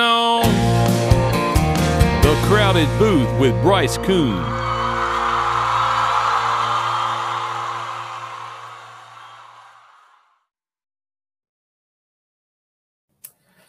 on the crowded booth with Bryce Coon.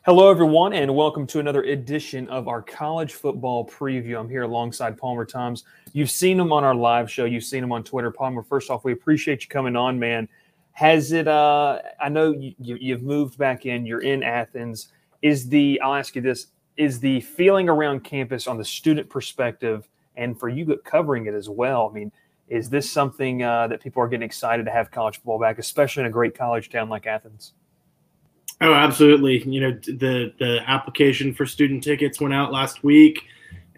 Hello, everyone, and welcome to another edition of our college football preview. I'm here alongside Palmer Thombs. You've seen him on our live show. You've seen him on Twitter. Palmer, first off, we appreciate you coming on, man. Has it? Uh, I know you, you've moved back in. You're in Athens. Is the? I'll ask you this: Is the feeling around campus on the student perspective, and for you covering it as well? I mean, is this something uh, that people are getting excited to have college football back, especially in a great college town like Athens? Oh, absolutely. You know, the the application for student tickets went out last week.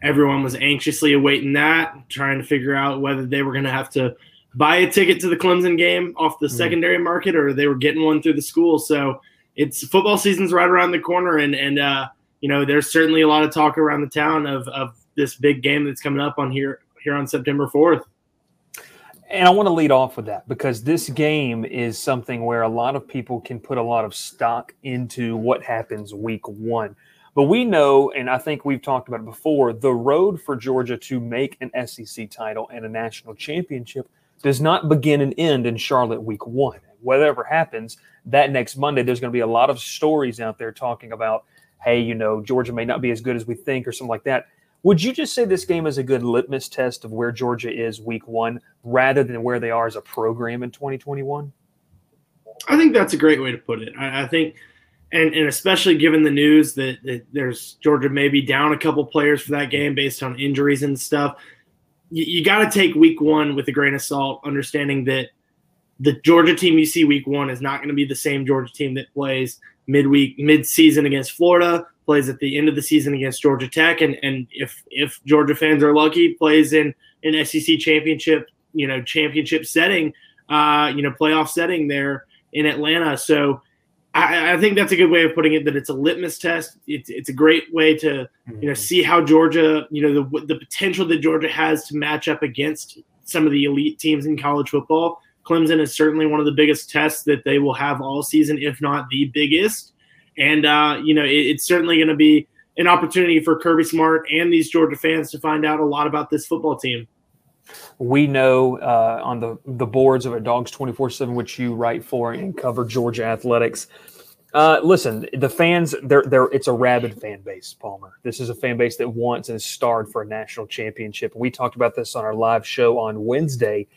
Everyone was anxiously awaiting that, trying to figure out whether they were going to have to buy a ticket to the Clemson game off the mm. secondary market or they were getting one through the school. So it's football season's right around the corner, and and uh, you know, there's certainly a lot of talk around the town of of this big game that's coming up on here here on September fourth. And I want to lead off with that because this game is something where a lot of people can put a lot of stock into what happens week one. But we know, and I think we've talked about it before, the road for Georgia to make an SEC title and a national championship does not begin and end in Charlotte week one. Whatever happens, that next Monday, there's going to be a lot of stories out there talking about, hey, you know, Georgia may not be as good as we think or something like that. Would you just say this game is a good litmus test of where Georgia is week one rather than where they are as a program in 2021? I think that's a great way to put it. I, I think, and, and especially given the news that, that there's Georgia maybe down a couple players for that game based on injuries and stuff, you, you got to take week one with a grain of salt, understanding that the Georgia team you see week one is not going to be the same Georgia team that plays midweek, mid-season against Florida, plays at the end of the season against Georgia Tech, and and if if Georgia fans are lucky, plays in an SEC championship, you know, championship setting, uh, you know, playoff setting there in Atlanta. So I, I, think that's a good way of putting it. That it's a litmus test. It's it's a great way to you know see how Georgia, you know, the the potential that Georgia has to match up against some of the elite teams in college football. Clemson is certainly one of the biggest tests that they will have all season, if not the biggest. And, uh, you know, it, it's certainly going to be an opportunity for Kirby Smart and these Georgia fans to find out a lot about this football team. We know uh, on the, the boards of a Dawgs 24 7, which you write for and cover Georgia athletics. Uh, listen, the fans, they're, they're, it's a rabid fan base, Palmer. This is a fan base that wants and is for a national championship. We talked about this on our live show on Wednesday.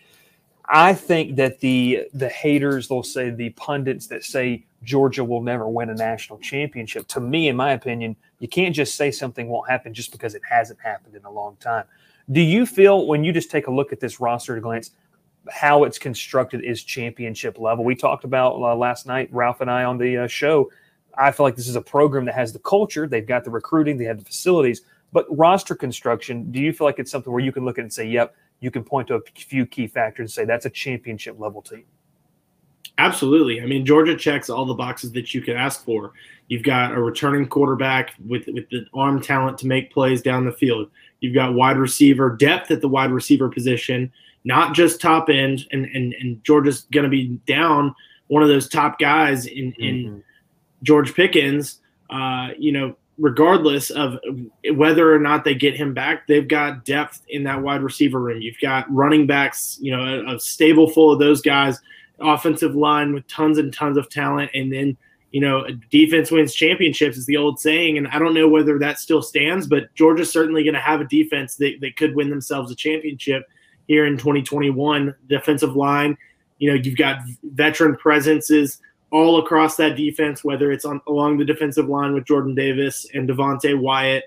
I think that the the haters, they'll say the pundits that say Georgia will never win a national championship. To me, in my opinion, you can't just say something won't happen just because it hasn't happened in a long time. Do you feel when you just take a look at this roster at a glance, how it's constructed is championship level? We talked about uh, last night, Ralph and I on the uh, show. I feel like this is a program that has the culture, they've got the recruiting, they have the facilities, but roster construction. Do you feel like it's something where you can look at and say, "Yep, you can point to a few key factors and say that's a championship level team. Absolutely. I mean, Georgia checks all the boxes that you could ask for. You've got a returning quarterback with with the arm talent to make plays down the field. You've got wide receiver depth at the wide receiver position, not just top end. And and, and Georgia's going to be down one of those top guys in in mm-hmm. George Pickens. Uh, you know, regardless of whether or not they get him back, they've got depth in that wide receiver room. You've got running backs, you know, a, a, stable full of those guys, offensive line with tons and tons of talent, and then you know, defense wins championships is the old saying, and I don't know whether that still stands, but Georgia's certainly going to have a defense that, that could win themselves a championship here in 2021. Defensive line, you know, you've got veteran presences all across that defense, whether it's on along the defensive line with Jordan Davis and Devonte Wyatt,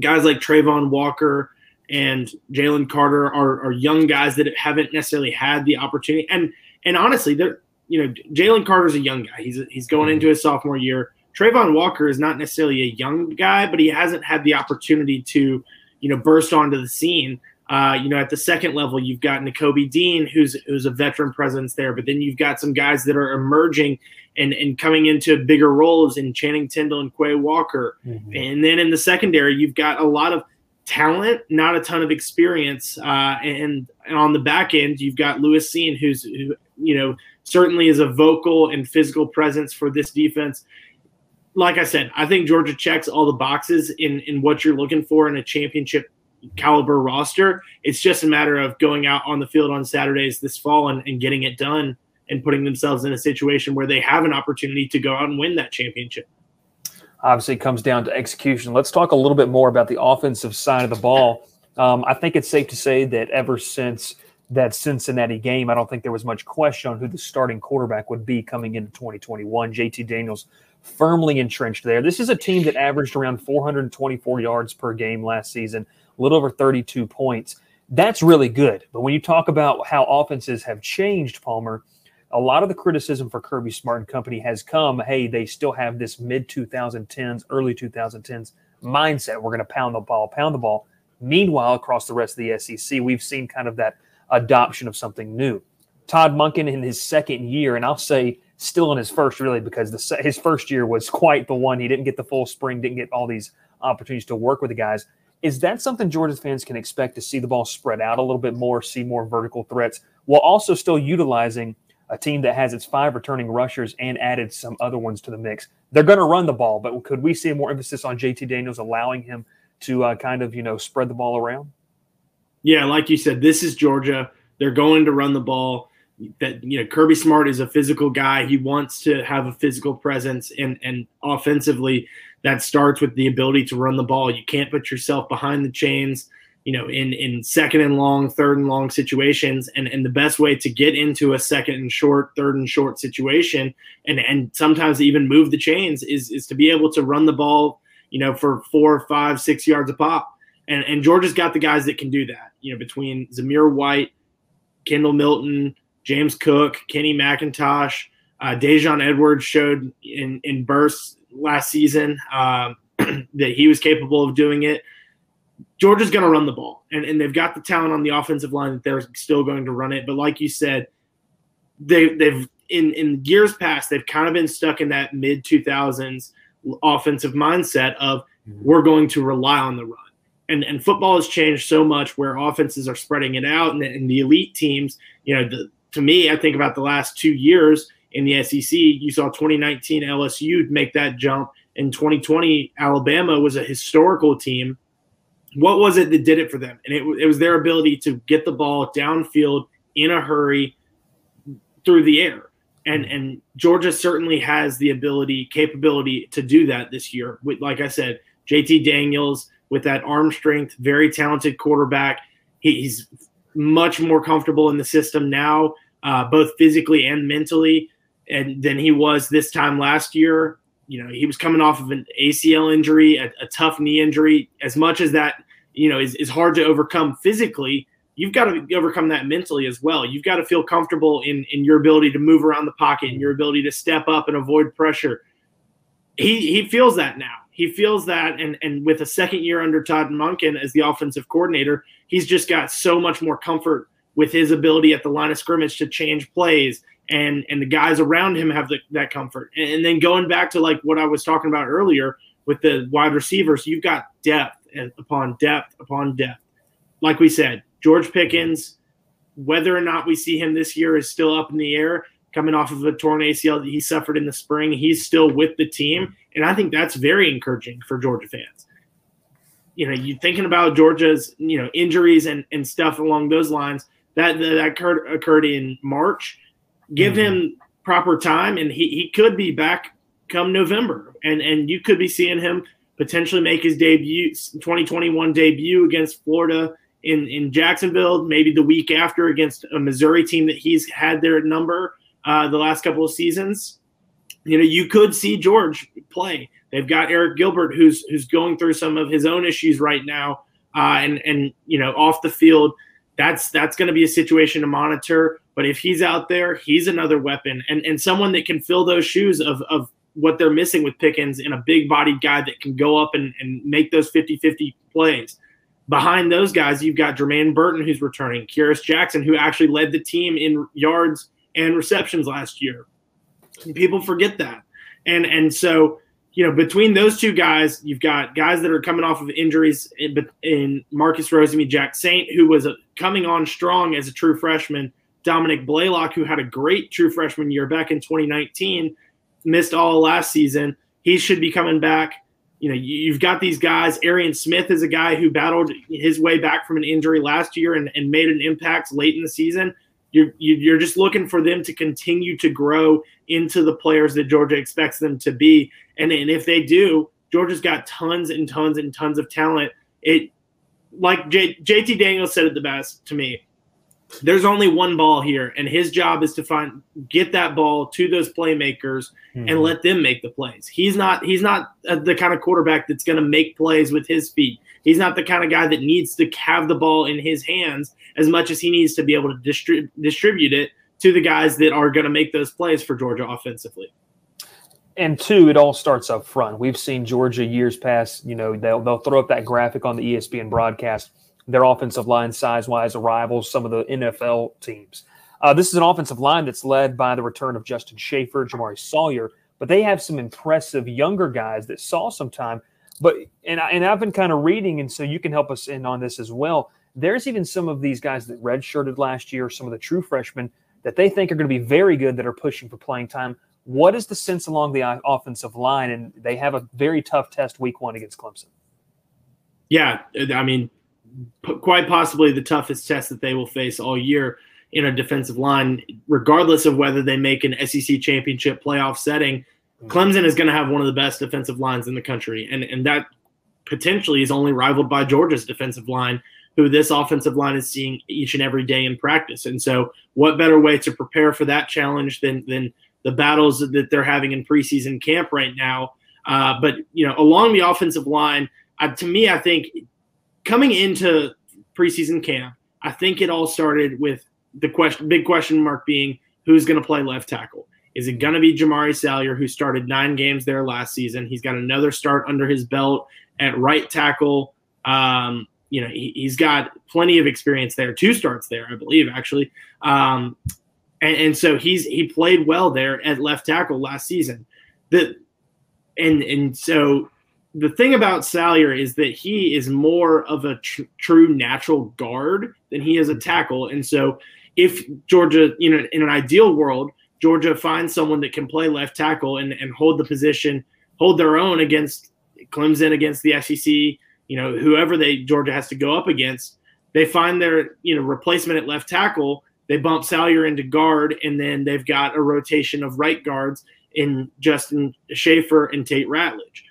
guys like Travon Walker and Jalen Carter are, are young guys that haven't necessarily had the opportunity. And and honestly, they're you know Jalen Carter's a young guy. He's he's going into his sophomore year. Travon Walker is not necessarily a young guy, but he hasn't had the opportunity to you know burst onto the scene. Uh, you know, at the second level, you've got Nakobe Dean, who's who's a veteran presence there, but then you've got some guys that are emerging and, and coming into bigger roles in Channing Tindall and Quay Walker. Mm-hmm. And then in the secondary, you've got a lot of talent, not a ton of experience. Uh, and, and on the back end, you've got Lewis Cine, who's who, you know certainly is a vocal and physical presence for this defense like I said, I think Georgia checks all the boxes in in what you're looking for in a championship caliber roster. It's just a matter of going out on the field on Saturdays this fall and, and getting it done and putting themselves in a situation where they have an opportunity to go out and win that championship. Obviously, comes down to execution. Let's talk a little bit more about the offensive side of the ball. Um, I think it's safe to say that ever since that Cincinnati game, I don't think there was much question on who the starting quarterback would be coming into 2021. JT Daniels firmly entrenched there. This is a team that averaged around 424 yards per game last season, a little over 32 points. That's really good. But when you talk about how offenses have changed, Palmer, a lot of the criticism for Kirby Smart and company has come hey, they still have this mid 2010s, early 2010s mindset. We're going to pound the ball, pound the ball. Meanwhile, across the rest of the SEC, we've seen kind of that adoption of something new. Todd Monken in his second year, and I'll say still in his first, really, because the, his first year was quite the one. He didn't get the full spring, didn't get all these opportunities to work with the guys. Is that something Georgia fans can expect to see the ball spread out a little bit more, see more vertical threats, while also still utilizing a team that has its five returning rushers and added some other ones to the mix? They're going to run the ball, but could we see more emphasis on JT Daniels allowing him to uh, kind of you know spread the ball around? Yeah, like you said, this is Georgia. They're going to run the ball. That you know, Kirby Smart is a physical guy. He wants to have a physical presence, and and offensively, that starts with the ability to run the ball. You can't put yourself behind the chains, you know, in in second and long, third and long situations. And and the best way to get into a second and short, third and short situation, and and sometimes even move the chains is is to be able to run the ball, you know, for four, five, six yards a pop. And and Georgia's got the guys that can do that. You know, between Zamir White, Kendall Milton, James Cook, Kenny McIntosh, uh, Daijun Edwards showed in in bursts last season um, that he was capable of doing it. Georgia's going to run the ball, and, and they've got the talent on the offensive line that they're still going to run it. But like you said, they they've in in years past they've kind of been stuck in that mid two thousands offensive mindset of mm-hmm. we're going to rely on the run. And, and football has changed so much where offenses are spreading it out and, and the elite teams, you know, the, to me, I think about the last two years in the SEC. You saw 2019 LSU make that jump. In 2020, Alabama was a historical team. What was it that did it for them? And it, it was their ability to get the ball downfield in a hurry through the air. And mm-hmm. and Georgia certainly has the ability, capability to do that this year. With like I said, JT Daniels with that arm strength, very talented quarterback. He, he's much more comfortable in the system now uh, both physically and mentally, and than he was this time last year. You know, he was coming off of an ACL injury, a, a tough knee injury. As much as that, you know, is, is hard to overcome physically, you've got to overcome that mentally as well. You've got to feel comfortable in in your ability to move around the pocket and your ability to step up and avoid pressure. He he feels that now. He feels that, and and with a second year under Todd Monken as the offensive coordinator, he's just got so much more comfort with his ability at the line of scrimmage to change plays. And and the guys around him have the, that comfort. And, and, then going back to like what i was talking about earlier with the wide receivers you've got depth and upon depth upon depth. Like we said george pickens whether or not we see him this year is still up in the air. Coming off of a torn acl that he suffered in the spring he's still with the team. And i think that's very encouraging for georgia fans. You know you thinking about georgia's you know injuries and and stuff along those lines that that occurred occurred in March. Give mm-hmm. him proper time, and he, he could be back come November, and and you could be seeing him potentially make his debut 2021 debut against Florida in in Jacksonville, maybe the week after against a Missouri team that he's had their number uh, the last couple of seasons. You know, you could see George play. They've got Arik Gilbert, who's who's going through some of his own issues right now, uh, and and you know off the field that's that's going to be a situation to monitor. But if he's out there, he's another weapon and, and someone that can fill those shoes of, of what they're missing with Pickens and a big bodied guy that can go up and, and make those 50 50 plays. Behind those guys, you've got Jermaine Burton, who's returning, Kearis Jackson, who actually led the team in yards and receptions last year. People forget that. And and so you know, between those two guys, you've got guys that are coming off of injuries in, in Marcus Rosemy, Jack Saint, who was a, coming on strong as a true freshman, Dominic Blaylock, who had a great true freshman year back in 2019, missed all last season. he should be coming back. You know, you've got these guys. Arian Smith is a guy who battled his way back from an injury last year and, and made an impact late in the season. You're, you're just looking for them to continue to grow into the players that Georgia expects them to be. And, and if they do, Georgia's got tons and tons and tons of talent. It like J, JT Daniels said it the best to me. There's only one ball here, and his job is to find get that ball to those playmakers mm-hmm. and let them make the plays. He's not he's not the kind of quarterback that's going to make plays with his feet. He's not the kind of guy that needs to have the ball in his hands as much as he needs to be able to distri- distribute it to the guys that are going to make those plays for Georgia offensively and two, it all starts up front. We've seen Georgia years past. You know, they'll they'll throw up that graphic on the ESPN broadcast. Their offensive line size wise rivals some of the NFL teams. Uh, this is an offensive line that's led by the return of Justin Shaffer, Jamari Salyer, but they have some impressive younger guys that saw some time. But and I, and I've been kind of reading, and so you can help us in on this as well. There's even some of these guys that redshirted last year, some of the true freshmen that they think are going to be very good that are pushing for playing time what is the sense along the offensive line? And they have a very tough test week one against Clemson. Yeah, I mean, p- quite possibly the toughest test that they will face all year in a defensive line, regardless of whether they make an SEC championship playoff setting. Mm-hmm. Clemson is going to have one of the best defensive lines in the country, and and that potentially is only rivaled by Georgia's defensive line, who this offensive line is seeing each and every day in practice. And so, what better way to prepare for that challenge than than the battles that they're having in preseason camp right now. Uh, but you know, along the offensive line, uh, to me, I think coming into preseason camp, I think it all started with the question, big question mark being who's going to play left tackle. Is it going to be Jamari Salyer, who started nine games there last season? He's got another start under his belt at right tackle. Um, you know, he, has got plenty of experience there, two starts there, I believe, actually. Um, and, and so he's he played well there at left tackle last season. The and and so the thing about Salyer is that he is more of a tr- true natural guard than he is a tackle. And so if Georgia, you know, in an ideal world, Georgia finds someone that can play left tackle and, and hold the position, hold their own against Clemson, against the SEC, you know, whoever they Georgia has to go up against, they find their, you know, replacement at left tackle they bump Salyer into guard, and then they've got a rotation of right guards in Justin Shaffer and Tate Ratledge.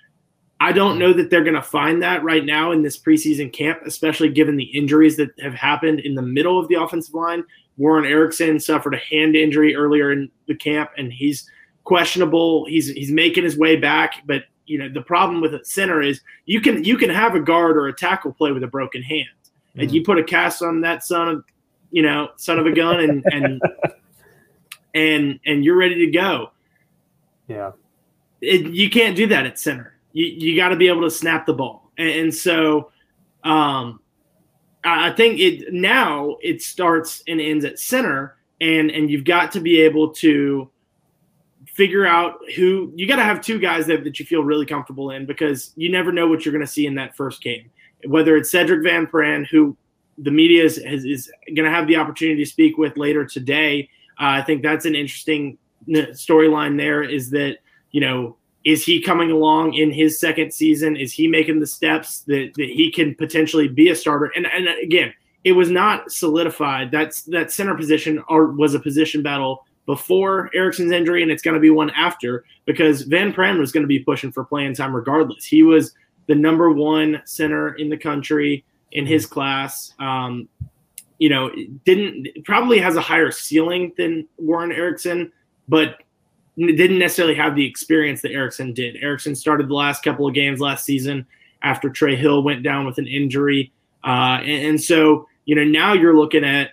I don't know that they're going to find that right now in this preseason camp, especially given the injuries that have happened in the middle of the offensive line. Warren Ericson suffered a hand injury earlier in the camp, and he's questionable. He's he's making his way back, but you know the problem with a center is you can you can have a guard or a tackle play with a broken hand, mm-hmm. and you put a cast on that son of you know, son of a gun, and and and and you're ready to go. Yeah, it, you can't do that at center. You you got to be able to snap the ball, and, and so um, I think it now it starts and ends at center, and and you've got to be able to figure out who you got to have two guys that, that you feel really comfortable in because you never know what you're going to see in that first game. Whether it's Cedric Van Pran, who the media is, is, is going to have the opportunity to speak with later today. Uh, I think that's an interesting storyline. There is that you know is he coming along in his second season? Is he making the steps that, that he can potentially be a starter? And and again, it was not solidified. That's that center position or was a position battle before Ericson's injury, and it's going to be one after because Van Pran was going to be pushing for playing time regardless. He was the number one center in the country in his class. Um, you know, didn't probably has a higher ceiling than Warren Ericson, but didn't necessarily have the experience that Ericson did. Ericson started the last couple of games last season after Trey Hill went down with an injury, uh, and, and, so you know now you're looking at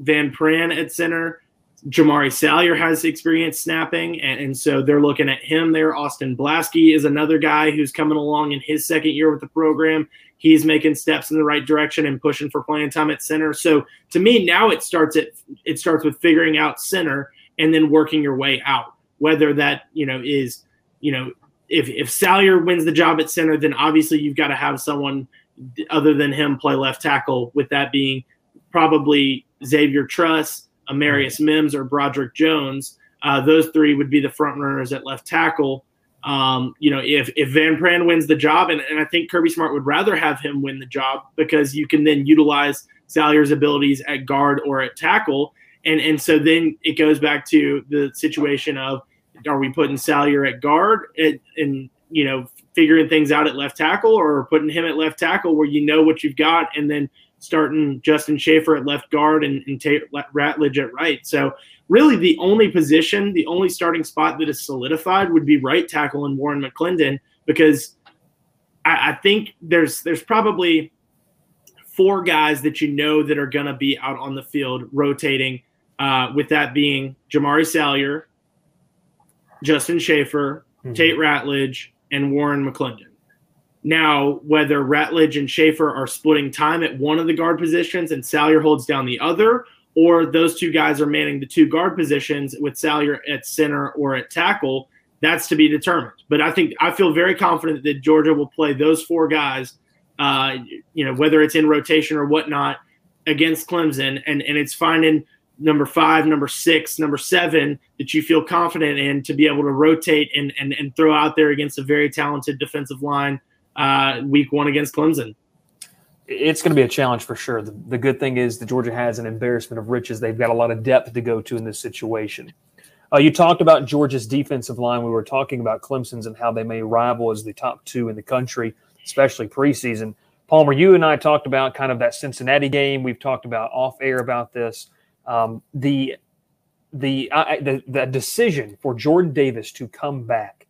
Van Pran at center. Jamari Salyer has experience snapping, and, and, so they're looking at him there. Austin Blaske is another guy who's coming along in his second year with the program he's making steps in the right direction and pushing for playing time at center. So to me, now it starts at it starts with figuring out center and then working your way out. Whether that you know is you know if if Salyer wins the job at center, then obviously you've got to have someone other than him play left tackle. With that being probably Xavier Truss, Amarius Mims, or Broderick Jones. Uh, those three would be the front runners at left tackle. Um, you know, if if Van Pran wins the job, and, and I think Kirby Smart would rather have him win the job because you can then utilize Salyer's abilities at guard or at tackle. And and so then it goes back to the situation of are we putting Salyer at guard and, and you know figuring things out at left tackle or putting him at left tackle where you know what you've got and then starting Justin Shaffer at left guard and, and Ratledge at right. So really the only position, the only starting spot that is solidified would be right tackle and Warren McClendon because I, I think there's there's probably four guys that you know that are going to be out on the field rotating. Uh, with that being Jamari Salyer, Justin Shaffer, mm-hmm. Tate Ratledge, and Warren McClendon. Now, whether Ratledge and Shaffer are splitting time at one of the guard positions and Salyer holds down the other, or those two guys are manning the two guard positions with Salyer at center or at tackle, that's to be determined. But I think I feel very confident that Georgia will play those four guys, uh, you know, whether it's in rotation or whatnot, against Clemson, and and it's finding number five, number six, number seven that you feel confident in to be able to rotate and and, and throw out there against a very talented defensive line uh, week one against Clemson. It's going to be a challenge for sure. The, the good thing is that Georgia has an embarrassment of riches. They've got a lot of depth to go to in this situation. Uh, you talked about Georgia's defensive line. We were talking about Clemson's and how they may rival as the top two in the country, especially preseason. Palmer, you and I talked about kind of that Cincinnati game. We've talked about off air about this. Um, the the, uh, the the decision for Jordan Davis to come back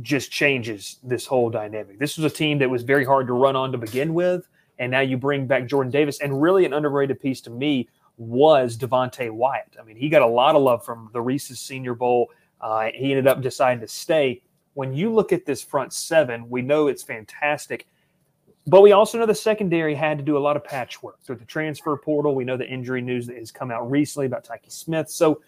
just changes this whole dynamic. This was a team that was very hard to run on to begin with, and now you bring back Jordan Davis, and really an underrated piece to me was Devonte Wyatt. I mean, he got a lot of love from the Reese's Senior Bowl. Uh, he ended up deciding to stay. When you look at this front seven, we know it's fantastic. But we also know the secondary had to do a lot of patchwork. through the transfer portal, we know the injury news that has come out recently about Tykee Smith. So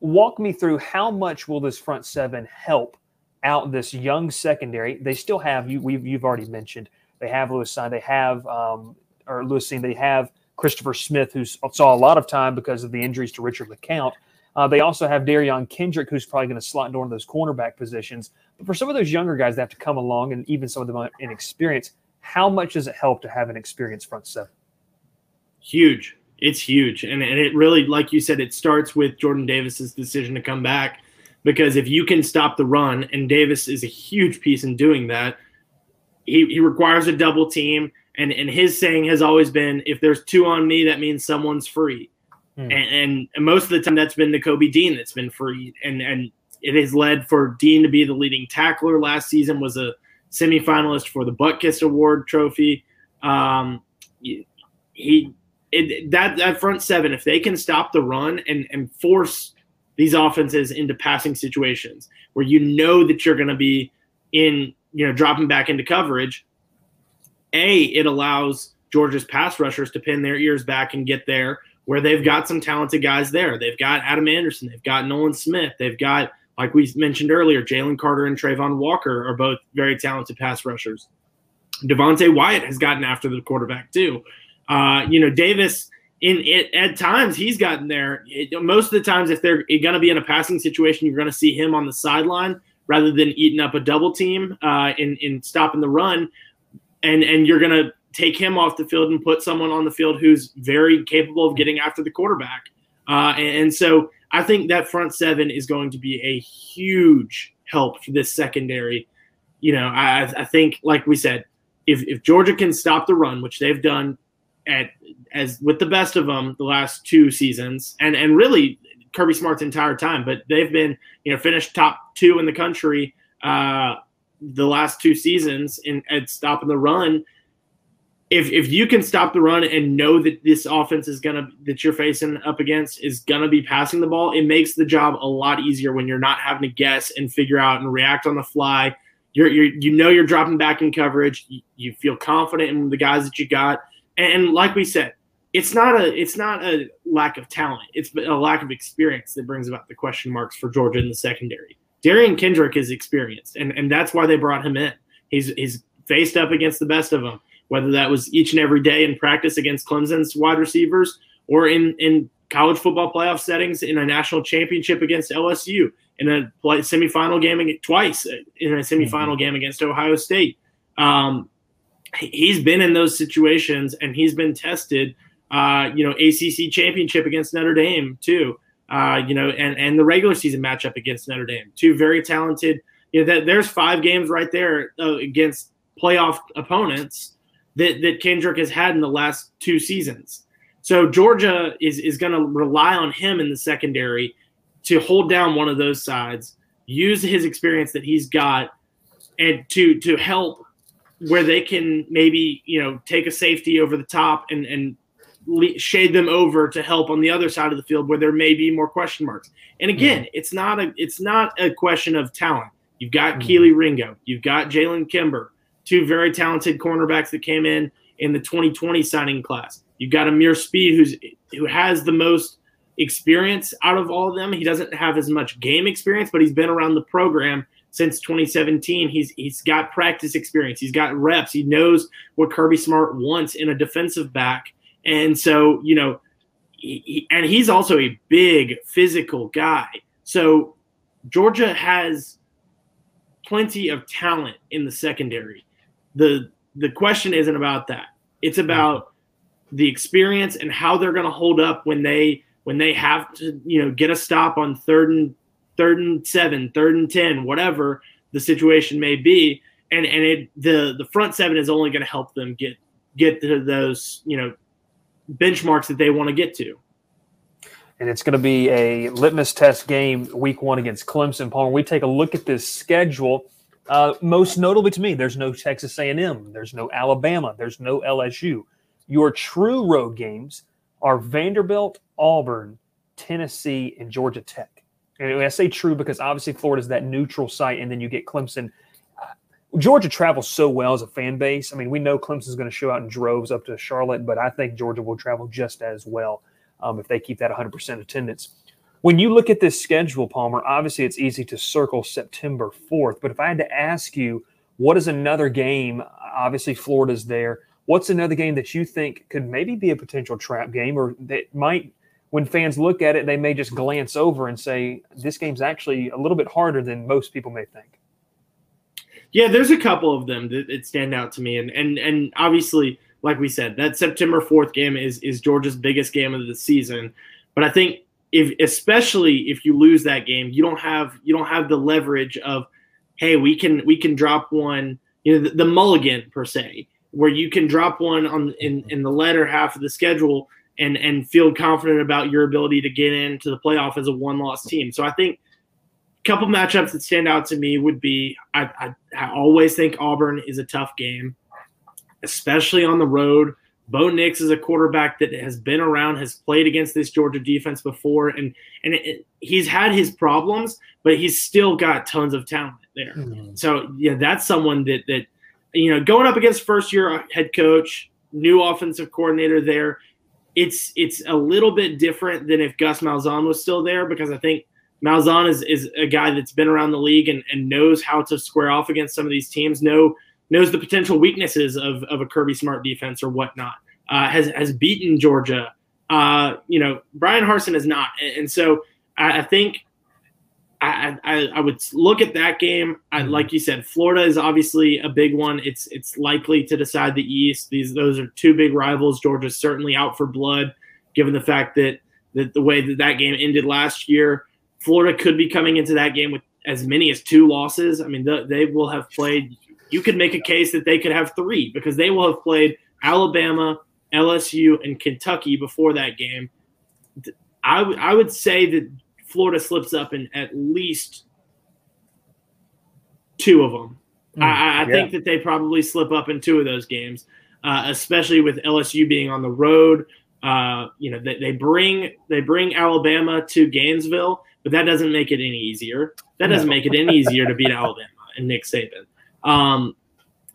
walk me through how much will this front seven help out this young secondary? They still have you. We've you've already mentioned they have Lewis Cine. They have um, or Lewis Cine. They have Christopher Smith, who saw a lot of time because of the injuries to Richard LeCounte. Uh, they also have Derion Kendrick, who's probably going to slot into one of those cornerback positions. But for some of those younger guys that have to come along, and even some of them in experience, how much does it help to have an experienced front seven? Huge. It's huge. And, and it really, like you said, it starts with Jordan Davis's decision to come back. Because if you can stop the run, and Davis is a huge piece in doing that, he, he requires a double team. And, and his saying has always been if there's two on me, that means someone's free. Hmm. And, and, most of the time, that's been Nakobe Dean that's been free. And, and it has led for Dean to be the leading tackler last season, was a semifinalist for the Butkus Award trophy. Um, he it, that that front seven, if they can stop the run and and force these offenses into passing situations where you know that you're going to be in you know dropping back into coverage, a it allows Georgia's pass rushers to pin their ears back and get there where they've got some talented guys there. They've got Adam Anderson, they've got Nolan Smith, they've got like we mentioned earlier, Jalen Carter and Travon Walker are both very talented pass rushers. Devonte Wyatt has gotten after the quarterback too. Uh, you know, Davis in it at times he's gotten there. It, most of the times, if they're going to be in a passing situation, you're going to see him on the sideline rather than eating up a double team uh, in in stopping the run, and and you're going to take him off the field and put someone on the field who's very capable of getting after the quarterback. Uh, and, and so I think that front seven is going to be a huge help for this secondary. You know, I, I think, like we said, if, if Georgia can stop the run, which they've done at as with the best of them the last two seasons, and and really Kirby Smart's entire time, but they've been you know finished top two in the country uh, the last two seasons in at stopping the run if if you can stop the run and know that this offense is gonna that you're facing up against is gonna be passing the ball, it makes the job a lot easier when you're not having to guess and figure out and react on the fly. You're, you're you know you're dropping back in coverage. You, you feel confident in the guys that you got, and, and like we said, it's not a it's not a lack of talent. It's a lack of experience that brings about the question marks for Georgia in the secondary. Derion Kendrick is experienced, and and that's why they brought him in. He's he's faced up against the best of them whether that was each and every day in practice against Clemson's wide receivers or in, in college football playoff settings in a national championship against LSU. in a play, semifinal game twice in a semifinal mm-hmm. game against Ohio State. Um, he's been in those situations and he's been tested. Uh, you know, ACC championship against Notre Dame too. Uh, you know, and and the regular season matchup against Notre Dame. Two very talented. You know, that there's five games right there uh, against playoff opponents that that Kendrick has had in the last two seasons. So Georgia is is going to rely on him in the secondary to hold down one of those sides, use his experience that he's got, and to to help where they can maybe you know take a safety over the top and and shade them over to help on the other side of the field where there may be more question marks. And again, mm-hmm. it's not a it's not a question of talent. You've got mm-hmm. Kelee Ringo, you've got Jalen Kimber, two very talented cornerbacks that came in in the 2020 signing class. You've got Ameer Speed, who's who has the most experience out of all of them. He doesn't have as much game experience, but he's been around the program since 2017. He's he's got practice experience. He's got reps. He knows what Kirby Smart wants in a defensive back. And so, you know, he, and he's also a big physical guy. So Georgia has plenty of talent in the secondary. The the question isn't about that. It's about the experience and how they're going to hold up when they when they have to, you know, get a stop on third and third and seven, third and ten, whatever the situation may be. And and it the the front seven is only going to help them get get to those you know benchmarks that they want to get to. And it's going to be a litmus test game week one against Clemson. Palmer, we take a look at this schedule. Uh, most notably to me, there's no Texas A&M, there's no Alabama, there's no LSU. Your true road games are Vanderbilt, Auburn, Tennessee, and Georgia Tech. And I say true because obviously Florida is that neutral site, and then you get Clemson. Georgia travels so well as a fan base. I mean, we know Clemson's going to show out in droves up to Charlotte, but I think Georgia will travel just as well um, if they keep that 100% attendance. When you look at this schedule, Palmer, obviously it's easy to circle September 4th, but if I had to ask you, what is another game? Obviously, Florida's there. What's another game that you think could maybe be a potential trap game or that might, when fans look at it, they may just glance over and say, this game's actually a little bit harder than most people may think? Yeah, there's a couple of them that, that stand out to me. And, and, and obviously, like we said, that September 4th game is, is Georgia's biggest game of the season. But I think if especially if you lose that game, you don't have you don't have the leverage of, hey, we can we can drop one, you know, the, the mulligan per se, where you can drop one on in, in the latter half of the schedule and and feel confident about your ability to get into the playoff as a one loss team. So I think a couple matchups that stand out to me would be I, I, I always think Auburn is a tough game, especially on the road. Bo Nix is a quarterback that has been around, has played against this Georgia defense before, and and it, he's had his problems, but he's still got tons of talent there. Mm-hmm. So yeah, that's someone that that you know going up against first year head coach, new offensive coordinator there. It's it's a little bit different than if Gus Malzahn was still there because I think Malzahn is, is a guy that's been around the league and, and knows how to square off against some of these teams. Know knows the potential weaknesses of, of a Kirby Smart defense or whatnot. Uh, has has beaten Georgia. Uh, you know, Bryan Harsin is not, and, and so I, I think I, I, I would look at that game. I, mm-hmm. like you said, Florida is obviously a big one. It's it's likely to decide the East. These those are two big rivals. Georgia's certainly out for blood, given the fact that that the way that that game ended last year. Florida could be coming into that game with as many as two losses. I mean, the, they will have played you could make a case that they could have three because they will have played Alabama, LSU, and Kentucky before that game. I, w- I would say that Florida slips up in at least two of them. Mm, I, I yeah. think that they probably slip up in two of those games, uh, especially with LSU being on the road. Uh, you know, they, they bring they bring Alabama to Gainesville, but that doesn't make it any easier. That doesn't make it any easier to beat Alabama and Nick Saban. Um,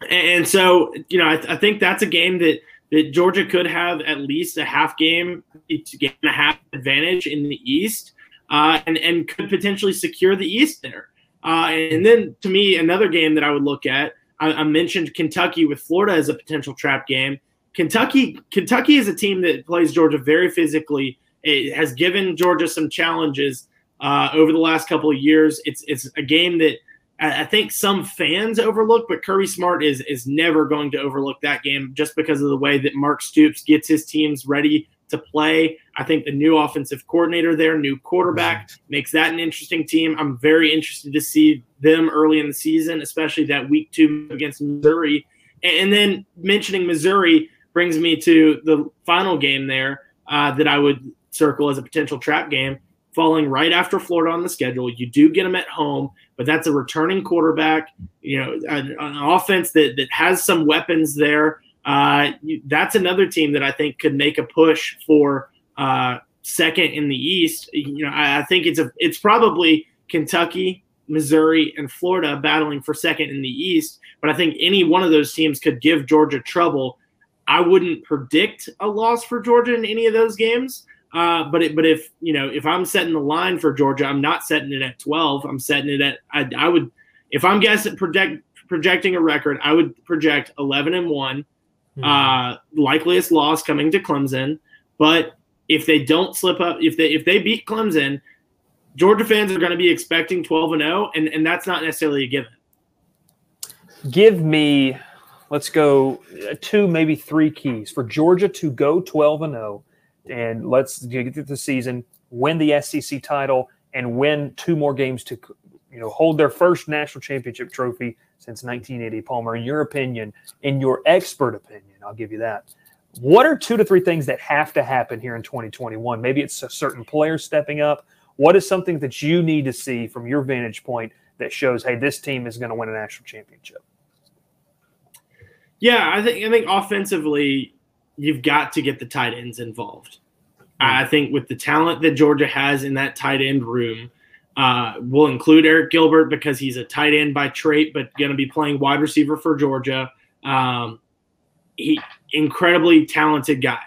and so, you know, I, I, think that's a game that that Georgia could have at least a half game, game and a half advantage in the East, uh, and and could potentially secure the East there. Uh, and then, to me, another game that I would look at, I, I mentioned Kentucky with Florida as a potential trap game. Kentucky, Kentucky is a team that plays Georgia very physically. It has given Georgia some challenges uh, over the last couple of years. It's it's a game that I think some fans overlook, but Kirby Smart is is never going to overlook that game just because of the way that Mark Stoops gets his teams ready to play. I think the new offensive coordinator there, new quarterback, makes that an interesting team. I'm very interested to see them early in the season, especially that week two against Missouri. And then mentioning Missouri brings me to the final game there uh, that I would circle as a potential trap game falling right after Florida on the schedule. You do get them at home, but that's a returning quarterback, you know, an, an offense that, that has some weapons there. Uh, that's another team that I think could make a push for uh, second in the East. You know, I, I think it's a it's probably Kentucky, Missouri, and Florida battling for second in the East. But I think any one of those teams could give Georgia trouble. I wouldn't predict a loss for Georgia in any of those games. Uh, but it, but if you know if I'm setting the line for Georgia, I'm not setting it at 12. I'm setting it at I, I would if I'm guessing project projecting a record, I would project 11 and one. Mm-hmm. Uh, likeliest loss coming to Clemson, but if they don't slip up, if they if they beat Clemson, Georgia fans are going to be expecting 12 and 0, and and that's not necessarily a given. Give me, let's go uh, two maybe three keys for Georgia to go 12 and 0 and let's get through the season, win the SEC title, and win two more games to you know hold their first national championship trophy since 1980. Palmer, in your opinion, in your expert opinion, I'll give you that. What are two to three things that have to happen here in 2021? Maybe it's a certain player stepping up. What is something that you need to see from your vantage point that shows, hey, this team is going to win a national championship? Yeah, I think I think offensively, you've got to get the tight ends involved. I think with the talent that Georgia has in that tight end room, uh, we'll include Arik Gilbert because he's a tight end by trait, but going to be playing wide receiver for Georgia. Um, he incredibly talented guy.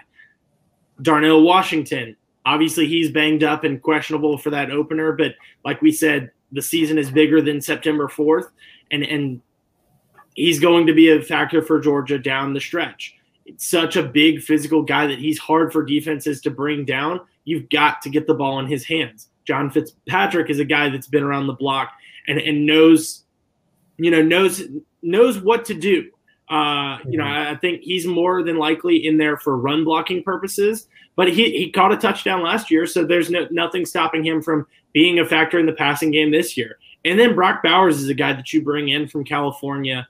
Darnell Washington, obviously he's banged up and questionable for that opener, but like we said, the season is bigger than September 4th, and and he's going to be a factor for Georgia down the stretch such a big physical guy that he's hard for defenses to bring down. You've got to get the ball in his hands. John Fitzpatrick is a guy that's been around the block and, and knows, you know, knows knows what to do. Uh, you know, I, think he's more than likely in there for run blocking purposes. But he, he caught a touchdown last year, so there's no, nothing stopping him from being a factor in the passing game this year. And then Brock Bowers is a guy that you bring in from California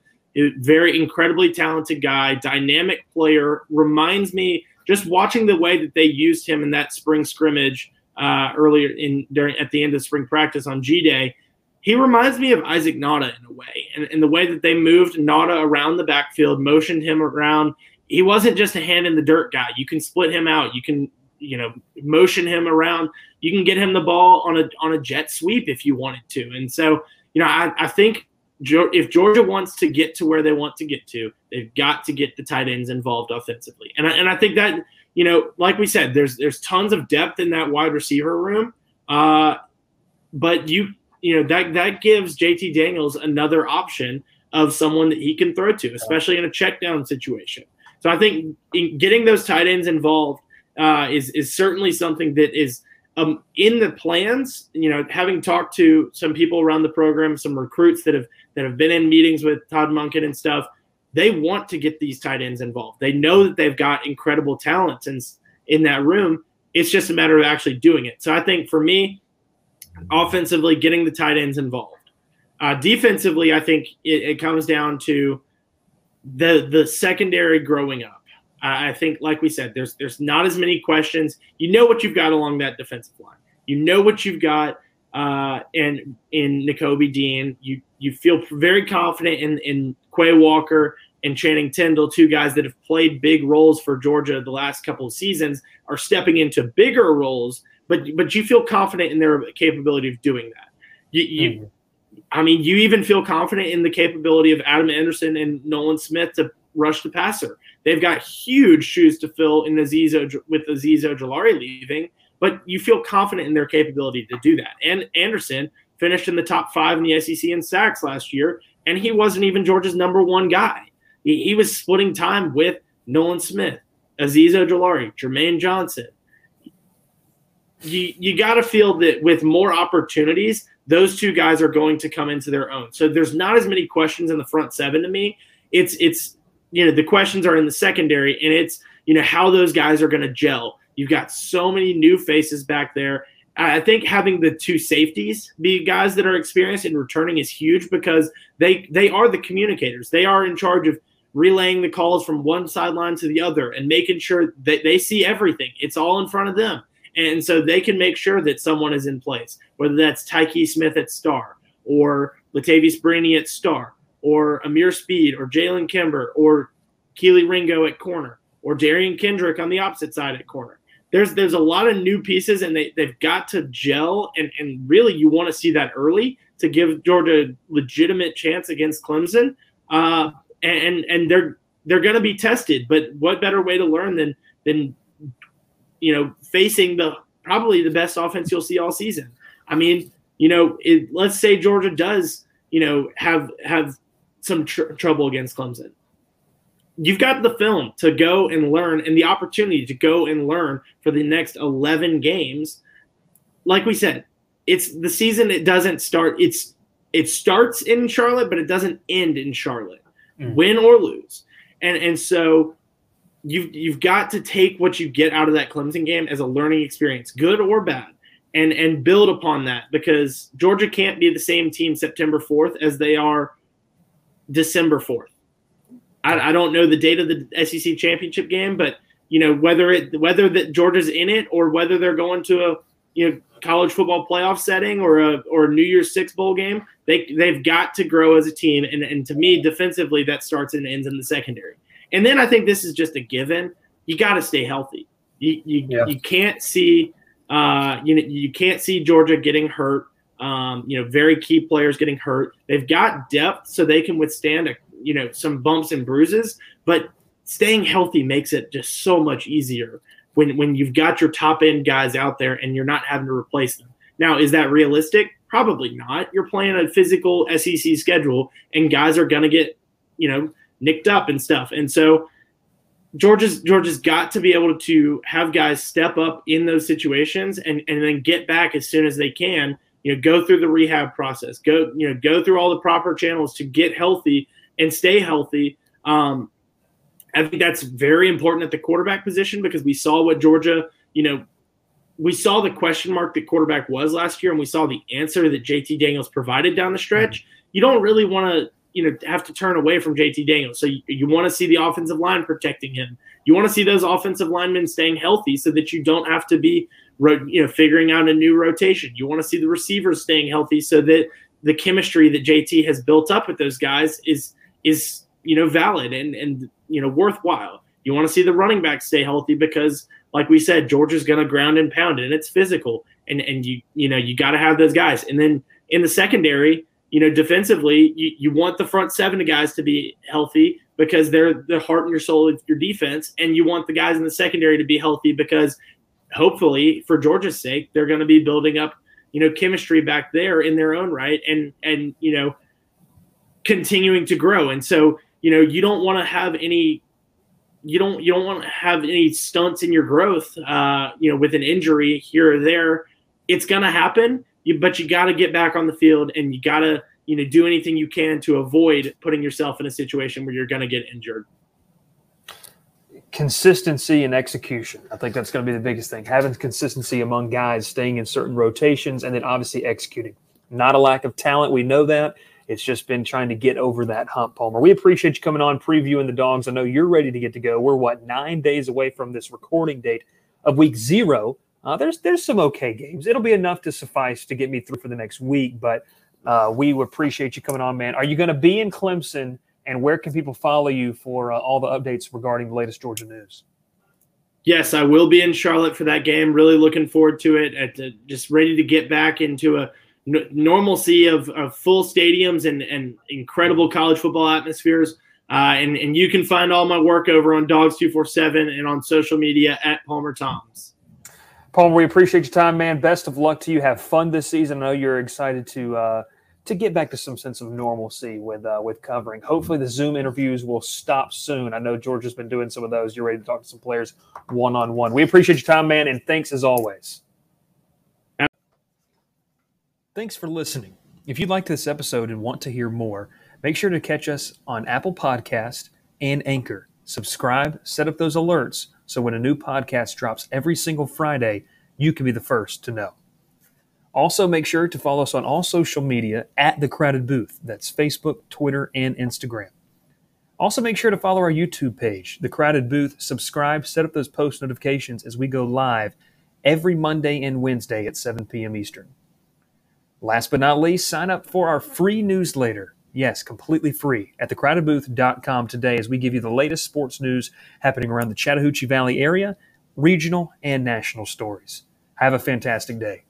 very incredibly talented guy, dynamic player. Reminds me just watching the way that they used him in that spring scrimmage uh, earlier in during at the end of spring practice on G Day. He reminds me of Isaac Nauta in a way, and, and the way that they moved Nauta around the backfield, motioned him around. He wasn't just a hand in the dirt guy. You can split him out. You can you know motion him around. You can get him the ball on a on a jet sweep if you wanted to. And so you know I, I think if Georgia wants to get to where they want to get to, they've got to get the tight ends involved offensively. And I, and I think that you know, like we said, there's there's tons of depth in that wide receiver room, uh, but you you know that that gives JT Daniels another option of someone that he can throw to, especially in a check down situation. So I think getting those tight ends involved uh, is is certainly something that is um, in the plans. You know, having talked to some people around the program, some recruits that have that have been in meetings with Todd Monken and stuff, they want to get these tight ends involved. They know that they've got incredible talent in, in that room. It's just a matter of actually doing it. So I think for me, offensively, getting the tight ends involved. Uh, defensively, I think it, it, comes down to the the secondary growing up. I think, like we said, there's there's not as many questions. You know what you've got along that defensive line. You know what you've got uh, and in Nakobe Dean. You you feel very confident in in Quay Walker and Channing Tindall, two guys that have played big roles for Georgia the last couple of seasons, are stepping into bigger roles. But but you feel confident in their capability of doing that. You, you mm-hmm. I mean, you even feel confident in the capability of Adam Anderson and Nolan Smith to rush the passer. They've got huge shoes to fill in Azeez with Azeez Ojulari leaving, but you feel confident in their capability to do that. And Anderson finished in the top five in the SEC in sacks last year, and he wasn't even Georgia's number one guy. He, he was splitting time with Nolan Smith, Azeez Ojulari, Jermaine Johnson. you you got to feel that with more opportunities, those two guys are going to come into their own. So there's not as many questions in the front seven to me. It's it's you know the questions are in the secondary, and it's you know how those guys are going to gel. You've got so many new faces back there. I think having the two safeties be guys that are experienced in returning is huge because they they are the communicators. They are in charge of relaying the calls from one sideline to the other and making sure that they see everything. It's all in front of them. And so they can make sure that someone is in place, whether that's Tykee Smith at star or Latavious Brini at star or Ameer Speed or Jalen Kimber or Kelee Ringo at corner or Derion Kendrick on the opposite side at corner. There's there's a lot of new pieces and they, they've got to gel and, and really you want to see that early to give Georgia a legitimate chance against Clemson. Uh, and and they're they're going to be tested, but what better way to learn than than you know, facing the probably the best offense you'll see all season. I mean, you know, it, let's say Georgia does, you know, have have some tr- trouble against Clemson. You've got the film to go and learn and the opportunity to go and learn for the next 11 games. Like we said, it's the season it doesn't start it's it starts in Charlotte but it doesn't end in Charlotte. Mm. Win or lose. And and so you've you've got to take what you get out of that Clemson game as a learning experience, good or bad, and and build upon that because Georgia can't be the same team September 4th as they are December 4th. I, I don't know the date of the SEC championship game, but you know whether it whether that Georgia's in it or whether they're going to a you know college football playoff setting or a or a New Year's Six bowl game, they they've got to grow as a team. And and to me, defensively, that starts and ends in the secondary. And then I think this is just a given. You got to stay healthy. You you, yeah. you can't see uh, you know you can't see Georgia getting hurt. Um, you know, very key players getting hurt. They've got depth so they can withstand a, you know some bumps and bruises, but staying healthy makes it just so much easier when when you've got your top end guys out there and you're not having to replace them. Now, is that realistic? Probably not. You're playing a physical SEC schedule, and guys are going to get you know nicked up and stuff. And so Georgia's Georgia's got to be able to have guys step up in those situations and, and then get back as soon as they can. You know, go through the rehab process, go you know go through all the proper channels to get healthy and stay healthy. Um, I think that's very important at the quarterback position because we saw what Georgia, you know, we saw the question mark that quarterback was last year, and we saw the answer that JT Daniels provided down the stretch. You don't really want to you know have to turn away from JT Daniels. So you, you want to see the offensive line protecting him. You want to see those offensive linemen staying healthy so that you don't have to be you know figuring out a new rotation. You want to see the receivers staying healthy so that the chemistry that JT has built up with those guys is is you know valid and and you know worthwhile. You want to see the running back stay healthy because like we said Georgia's going to ground and pound and it's physical and and you you know you got to have those guys. And then in the secondary, you know, defensively, you, you want the front seven guys to be healthy because they're the heart and your soul of your defense, and you want the guys in the secondary to be healthy because hopefully, for Georgia's sake, they're going to be building up, you know, chemistry back there in their own right, and and you know, continuing to grow. And so, you know, you don't want to have any you don't you don't want to have any stunts in your growth uh, you know with an injury here or there. It's going to happen you, but you got to get back on the field and you got to you know do anything you can to avoid putting yourself in a situation where you're going to get injured. Consistency and execution. I think that's going to be the biggest thing. Having consistency among guys staying in certain rotations and then obviously executing. Not a lack of talent we know that it's just been trying to get over that hump palmer we appreciate you coming on previewing the Dawgs i know you're ready to get to go we're what nine days away from this recording date of week zero uh, there's there's some okay games. It'll be enough to suffice to get me through for the next week. But uh, we appreciate you coming on, man. Are you going to be in Clemson? And where can people follow you for uh, all the updates regarding the latest Georgia news? Yes, I will be in Charlotte for that game. Really looking forward to it. At just ready to get back into a n- normalcy of, of, full stadiums and, and incredible college football atmospheres. Uh, and, and you can find all my work over on Dawgs Two Four Seven and on social media at Palmer Thombs. Palmer, we appreciate your time, man. Best of luck to you. Have fun this season. I know you're excited to uh, to get back to some sense of normalcy with uh, with covering. Hopefully, the Zoom interviews will stop soon. I know Georgia's been doing some of those. You're ready to talk to some players one on one. We appreciate your time, man, and thanks as always. Thanks for listening. If you like this episode and want to hear more, make sure to catch us on Apple Podcast and Anchor. Subscribe, set up those alerts so when a new podcast drops every single Friday, you can be the first to know. Also, make sure to follow us on all social media at The Crowded Booth. That's Facebook, Twitter, and Instagram. Also, make sure to follow our YouTube page, The Crowded Booth. Subscribe, set up those post notifications as we go live every Monday and Wednesday at 7 p.m. Eastern. Last but not least, sign up for our free newsletter. Yes, completely free at thecrowdedbooth.com today as we give you the latest sports news happening around the Chattahoochee Valley area, regional and national stories. Have a fantastic day.